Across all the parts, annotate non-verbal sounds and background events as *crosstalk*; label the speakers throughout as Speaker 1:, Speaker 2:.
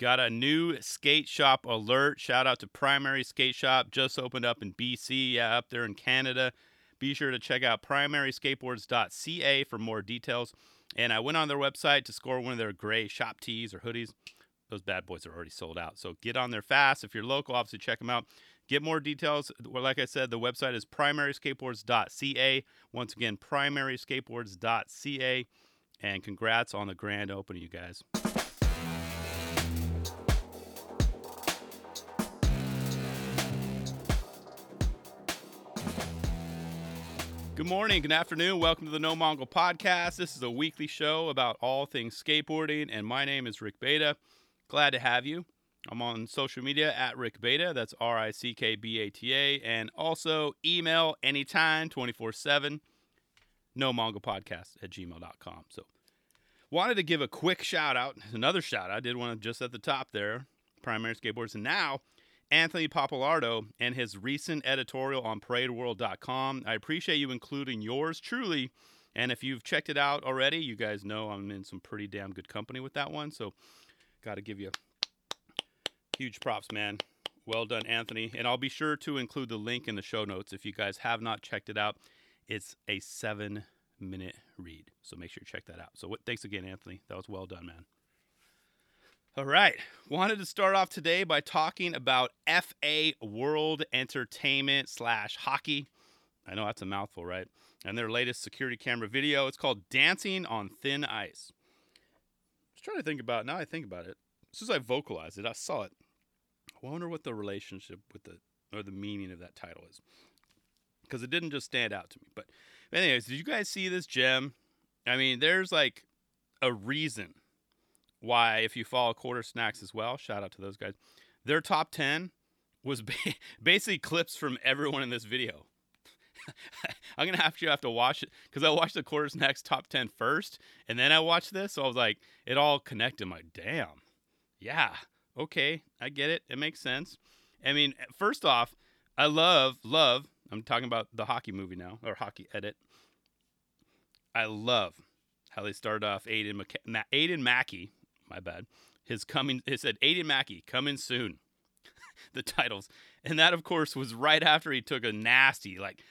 Speaker 1: Got a new skate shop alert. Shout out to Primary Skate Shop. Just opened up in BC, yeah, up there in Canada. Be sure to check out primaryskateboards.ca for more details. And I went on their website to score one of their gray shop tees or hoodies. Those bad boys are already sold out. So get on there fast. If you're local, obviously check them out. Get more details. Like I said, the website is primaryskateboards.ca. Once again, primaryskateboards.ca. And congrats on the grand opening, you guys. Good morning, good afternoon. Welcome to the No Mongo Podcast. This is a weekly show about all things skateboarding, and my name is Rick Bata. Glad to have you. I'm on social media at Rick Bata. That's R I C K B A T A. And also email anytime, 24 7, no mongo podcast at gmail.com. So, wanted to give a quick shout out, another shout out. I did one just at the top there, Primary Skateboards. And now, Anthony Pappalardo and his recent editorial on ParadeWorld.com. I appreciate you including yours truly. And if you've checked it out already, you guys know I'm in some pretty damn good company with that one. So, got to give you huge props, man. Well done, Anthony. And I'll be sure to include the link in the show notes if you guys have not checked it out. It's a seven minute read. So make sure you check that out. So, what, thanks again, Anthony. That was well done, man. All right. Wanted to start off today by talking about FA World Entertainment slash hockey. I know that's a mouthful, right? And their latest security camera video. It's called Dancing on Thin Ice. I was trying to think about. Now I think about it. As soon as I vocalized it, I saw it. I wonder what the relationship with the or the meaning of that title is. Because it didn't just stand out to me. But anyways, did you guys see this gem? I mean, there's like a reason why, if you follow Quartersnacks as well, shout out to those guys, their top 10 was *laughs* ba- basically clips from everyone in this video. *laughs* I'm to have to have to watch it because I watched the Quartersnacks top 10 first and then I watched this. So I was like, it all connected. I'm like, damn. Yeah. Okay. I get it. It makes sense. I mean, eh, first off, I love, love, I'm talking about the hockey movie now or hockey edit. I love how they started off Aidan, McC- Aidan Mackey, my bad. His coming, it said Aidan Mackey coming soon. *laughs* the titles, and that of course was right after he took a nasty, like,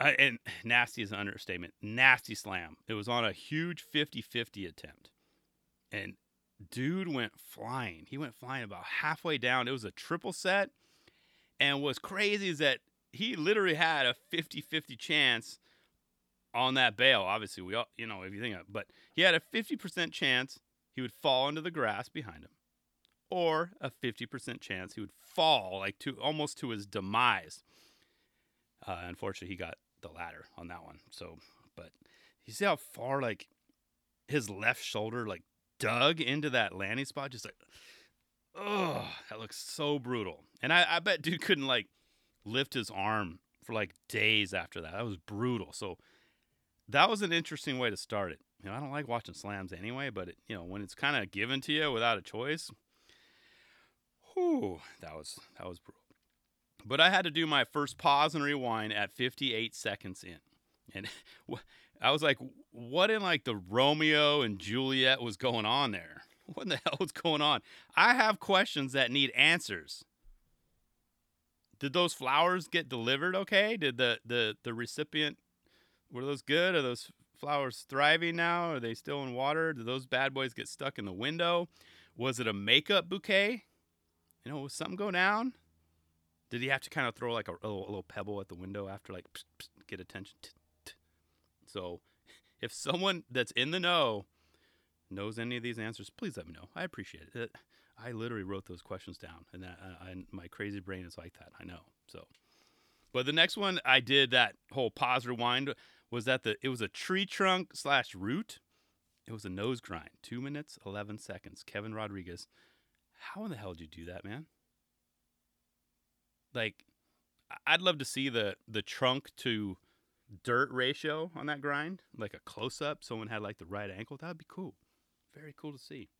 Speaker 1: uh, and *sighs* nasty is an understatement. Nasty slam. It was on a huge 50-50 attempt, and dude went flying. He went flying about halfway down. It was a triple set, and what's crazy is that he literally had a 50-50 chance on that bail. Obviously, we all, you know, if you think of it, but he had a 50% chance he would fall into the grass behind him, or a 50% chance he would fall like to almost to his demise. Uh, unfortunately, he got the latter on that one. So, but you see how far like his left shoulder like dug into that landing spot, just like, oh, that looks so brutal. And I, I bet dude couldn't like lift his arm for like days after that. That was brutal. So that was an interesting way to start it. You know, I don't like watching slams anyway, but it, you know, when it's kind of given to you without a choice, whew, that was that was brutal. But I had to do my first pause and rewind at 58 seconds in, and *laughs* I was like, "What in like the Romeo and Juliet was going on there? *laughs* What in the hell was going on?" I have questions that need answers. Did those flowers get delivered okay? Did the the the recipient were those good? Are those flowers thriving now? Are they still in water? Did those bad boys get stuck in the window? Was it a makeup bouquet? You know, was something go down? Did he have to kind of throw like a, a, little, pebble at the window after like pss, pss, get attention? So, *laughs* if someone that's in the know knows any of these answers, please let me know. I appreciate it. Uh, I literally wrote those questions down, and that uh, I, my crazy brain is like that. I know. So, but the next one I did that whole pause rewind was that the it was a tree trunk slash root. It was a nose grind, two minutes eleven seconds. Kevin Rodrigues, how in the hell did you do that, man? Like, I'd love to see the the trunk to dirt ratio on that grind, like a close up. Someone had like the right ankle. That would be cool. Very cool to see.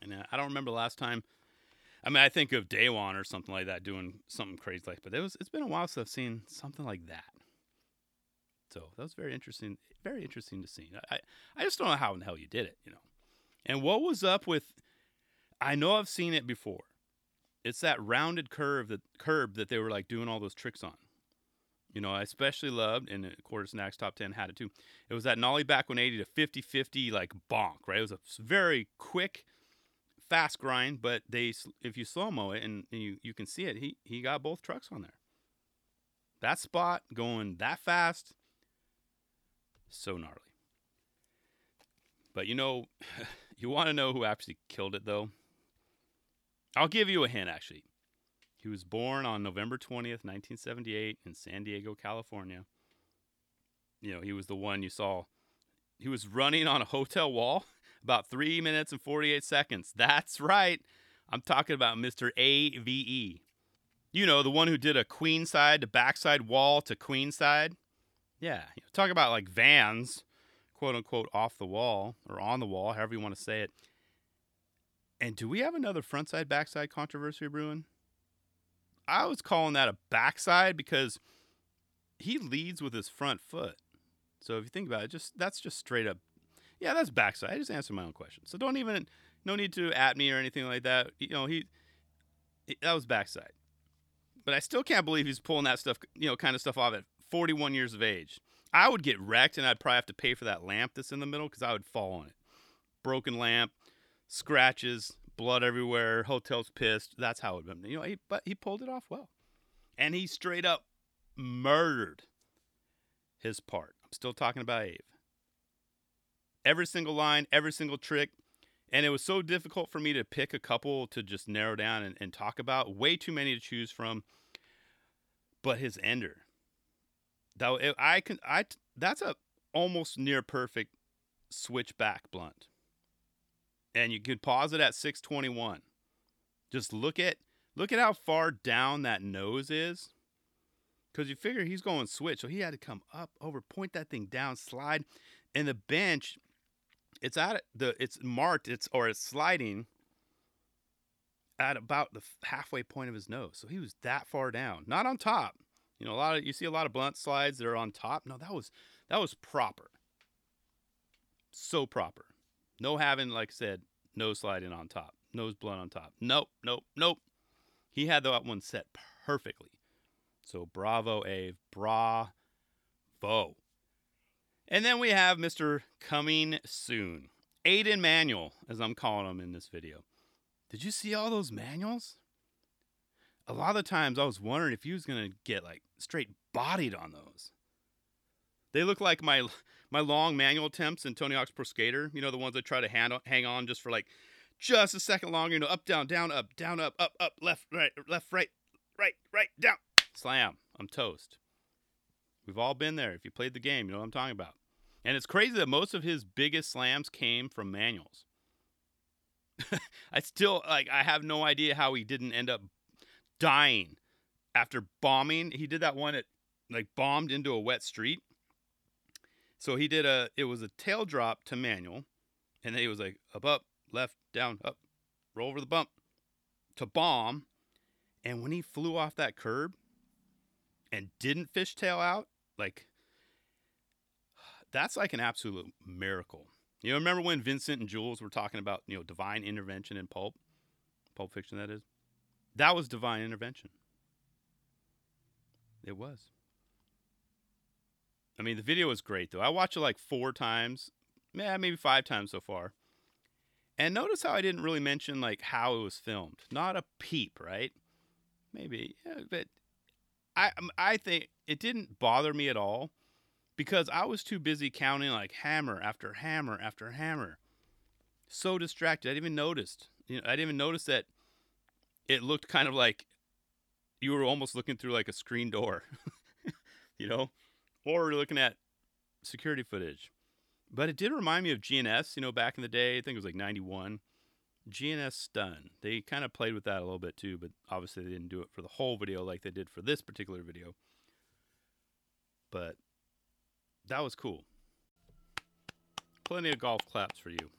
Speaker 1: And uh, I don't remember the last time. I mean, I think of Daewon or something like that doing something crazy like. But it was. It's been a while since I've seen something like that. So that was very interesting. Very interesting to see. I I just don't know how in the hell you did it. You know. And what was up with I know I've seen it before. It's that rounded curve that curb that they were like doing all those tricks on. You know, I especially loved, and of course, Snacks Top 10 had it too. It was that Nollie back 180 to 50 50 like bonk, right? It was a very quick, fast grind, but they if you slow mo it and, and you, you can see it, he, he got both trucks on there. That spot going that fast, so gnarly. But you know, *laughs* you want to know who actually killed it though? I'll give you a hint actually. He was born on November 20th, 1978, in San Diego, California. You know, he was the one you saw. He was running on a hotel wall *laughs* about three minutes and 48 seconds. That's right. I'm talking about Mr. AVE. You know, the one who did a queen side to backside wall to queen side. Yeah. Talk about like vans, quote unquote, off the wall or on the wall, however you want to say it. And do we have another frontside backside controversy brewing? I was calling that a backside because he leads with his front foot. So if you think about it, just that's just straight up. Yeah, that's backside. I just answered my own question. So don't even no need to at me or anything like that. You know, he, that was backside. But I still can't believe he's pulling that stuff, you know, kind of stuff off at 41 years of age. I would get wrecked and I'd probably have to pay for that lamp that's in the middle because I would fall on it. Broken lamp, scratches, blood everywhere. Hotel's pissed. That's how it went. You know, he, but he pulled it off well, and he straight up murdered his part. I'm still talking about Ave. Every single line, every single trick, and it was so difficult for me to pick a couple to just narrow down and, and talk about. Way too many to choose from. But his ender, though, I can I that's a almost near perfect switchback blunt and you could pause it at 621. Just look at look at how far down that nose is. Cause you figure he's going switch, so he had to come up over, point that thing down, slide, and the bench, it's at the it's marked, it's or it's sliding at about the halfway point of his nose. So he was that far down, not on top. You know, a lot of you see a lot of blunt slides that are on top. No, that was that was proper. So proper. No having, like I said, nose sliding on top, nose blunt on top. Nope, nope, nope. He had that one set perfectly. So bravo, Ave. Bravo. And then we have Mr. Coming Soon. Aidan Manual, as I'm calling him in this video. Did you see all those manuals? A lot of times I was wondering if he was to get like straight bodied on those. They look like my my long manual attempts in Tony Hawk's Pro Skater. You know the ones I try to hand, hang on just for like just a second longer. You know, up, down, down, up, down, up, up, up, left, right, left, right, right, right, down. Slam. I'm toast. We've all been there. If you played the game, you know what I'm talking about. And it's crazy that most of his biggest slams came from manuals. *laughs* I still like I have no idea how he didn't end up dying after bombing. He did that one at like bombed into a wet street so he did a it was a tail drop to manual, and then he was like up up left down up, roll over the bump to bomb, and when he flew off that curb and didn't fishtail out, like that's like an absolute miracle. You know, remember when Vincent and Jules were talking about, you know, divine intervention in pulp? Pulp fiction that is. That was divine intervention. It was. I mean, the video was great though. I watched it like four times, yeah, maybe five times so far. And notice how I didn't really mention like how it was filmed. Not a peep, right? Maybe, yeah, but I um, I think it didn't bother me at all because I was too busy counting like hammer after hammer after hammer. So distracted, I didn't even notice. You know, I didn't even notice that it looked kind of like you were almost looking through like a screen door. *laughs* you know, or looking at security footage. But it did remind me of GNS, you know, back in the day. I think it was like 91. GNS Stun. They kind of played with that a little bit too, but obviously they didn't do it for the whole video like they did for this particular video. But that was cool. Plenty of golf claps for you.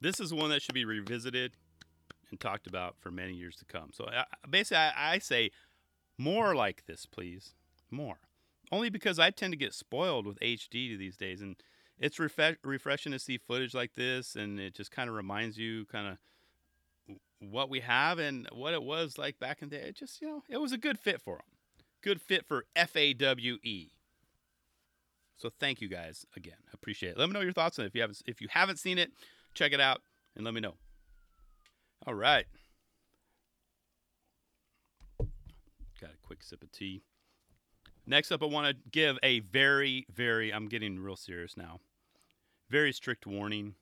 Speaker 1: This is one that should be revisited and talked about for many years to come. So I, basically, I, I say more like this, please. More only because I tend to get spoiled with HD these days, and it's refreshing to see footage like this, and it just kind of reminds you kind of what we have and what it was like back in the day. It just, you know, it was a good fit for them. Good fit for F A W E. So thank you guys again. Appreciate it. Let me know your thoughts on it. If you haven't if you haven't seen it, check it out and let me know. All right. Got a quick sip of tea. Next up, I want to give a very, very, I'm getting real serious now, very strict warning.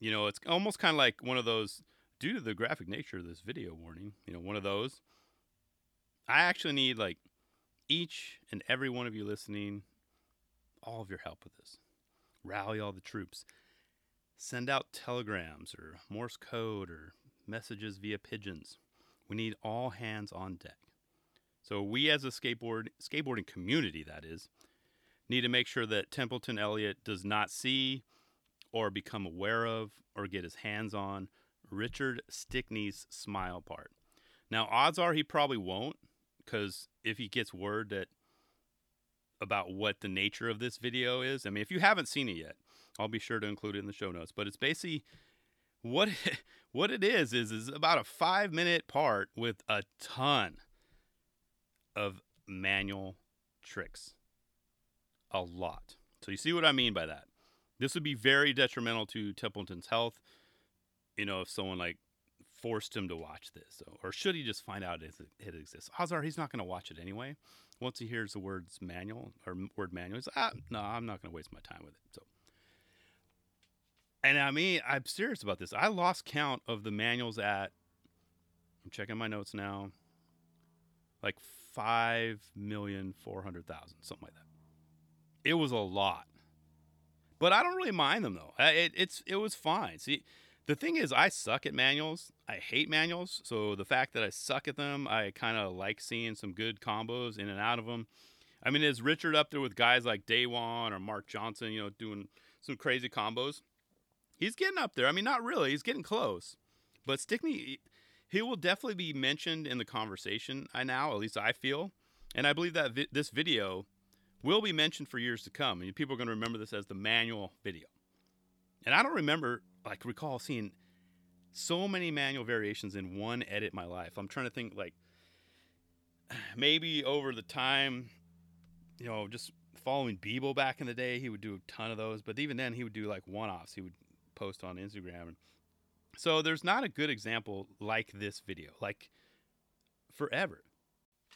Speaker 1: You know, it's almost kind of like one of those, due to the graphic nature of this video warning, you know, one of those. I actually need like each and every one of you listening, all of your help with this. Rally all the troops. Send out telegrams or Morse code or messages via pigeons. We need all hands on deck. So we as a skateboard skateboarding community that is need to make sure that Templeton Elliott does not see or become aware of or get his hands on Richard Stickney's smile part. Now odds are he probably won't cuz if he gets word that about what the nature of this video is, I mean if you haven't seen it yet, I'll be sure to include it in the show notes, but it's basically what *laughs* what it is is is about a 5 minute part with a ton of manual tricks. A lot. So you see what I mean by that. This would be very detrimental to Templeton's health. You know, if someone like forced him to watch this, or should he just find out it, it exists? Hazard, he's not going to watch it anyway. Once he hears the words manual or word manual, he's like, ah, no, I'm not going to waste my time with it. So, and I mean, I'm serious about this. I lost count of the manuals at. I'm checking my notes now. Like five million four hundred thousand, something like that. It was a lot, but I don't really mind them though. It, it's it was fine. See, the thing is, I suck at manuals. I hate manuals. So the fact that I suck at them, I kind of like seeing some good combos in and out of them. I mean, is Richard up there with guys like Daewon or Mark Johnson? You know, doing some crazy combos. He's getting up there. I mean, not really. He's getting close. But Stickney, he will definitely be mentioned in the conversation. I now, at least I feel, and I believe that vi- this video will be mentioned for years to come. And people are going to remember this as the manual video. And I don't remember, like, recall seeing so many manual variations in one edit in my life. I'm trying to think, like, *sighs* maybe over the time, you know, just following Bebo back in the day, he would do a ton of those. But even then, he would do like one offs. He would post on Instagram so there's not a good example like this video, like forever.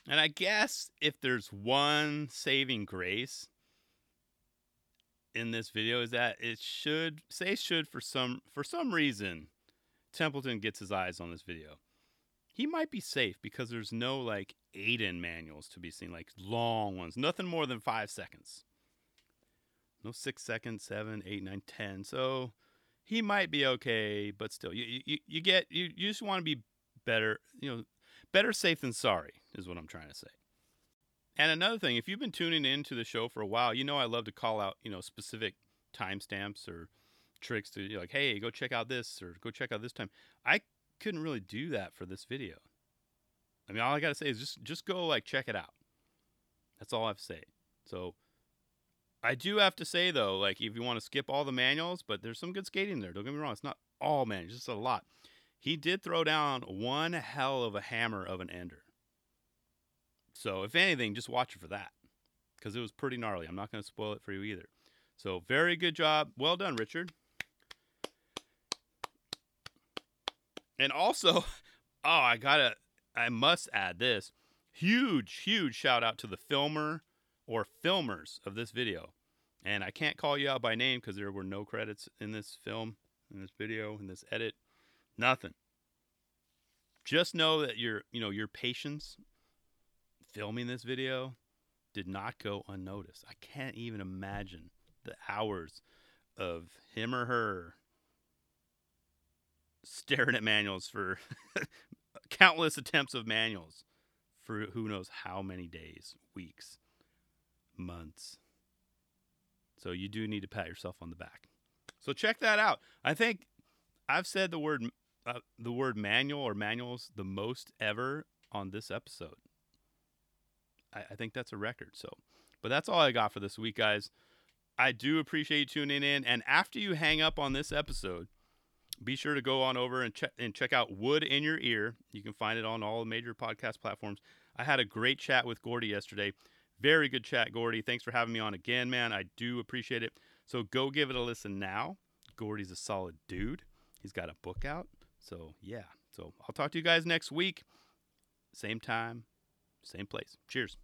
Speaker 1: And I guess if there's one saving grace in this video is that it should say should for some for some reason Templeton gets his eyes on this video. He might be safe because there's no like Aidan manuals to be seen, like long ones, nothing more than five seconds. No six seconds, seven, eight, nine, ten. So he might be okay, but still, you you, you get you, you just want to be better, you know, better safe than sorry is what I'm trying to say. And another thing, if you've been tuning into the show for a while, you know I love to call out, you know, specific timestamps or tricks to you like, hey, go check out this or go check out this time. I couldn't really do that for this video. I mean, all I gotta say is just just go like check it out. That's all I have to say. So I do have to say though, like if you want to skip all the manuals, but there's some good skating there. Don't get me wrong; it's not all manuals, just a lot. He did throw down one hell of a hammer of an ender. So if anything, just watch it for that, because it was pretty gnarly. I'm not going to spoil it for you either. So very good job, well done, Richard. And also, *laughs* oh, I gotta, I must add this huge, huge shout out to the filmer or filmers of this video. And I can't call you out by name because there were no credits in this film, in this video, in this edit, nothing. Just know that your, you know, your patience filming this video did not go unnoticed. I can't even imagine the hours of him or her staring at manuals for *laughs* countless attempts of manuals for who knows how many days, weeks, months. So you do need to pat yourself on the back. So check that out. I think I've said the word uh, the word manual or manuals the most ever on this episode. I, I think that's a record. So, but that's all I got for this week, guys. I do appreciate you tuning in. And after you hang up on this episode, be sure to go on over and check and check out Wood in Your Ear. You can find it on all major podcast platforms. I had a great chat with Gordy yesterday. Very good chat, Gordy. Thanks for having me on again, man. I do appreciate it. So go give it a listen now. Gordy's a solid dude. He's got a book out. So yeah. So I'll talk to you guys next week. Same time, same place. Cheers.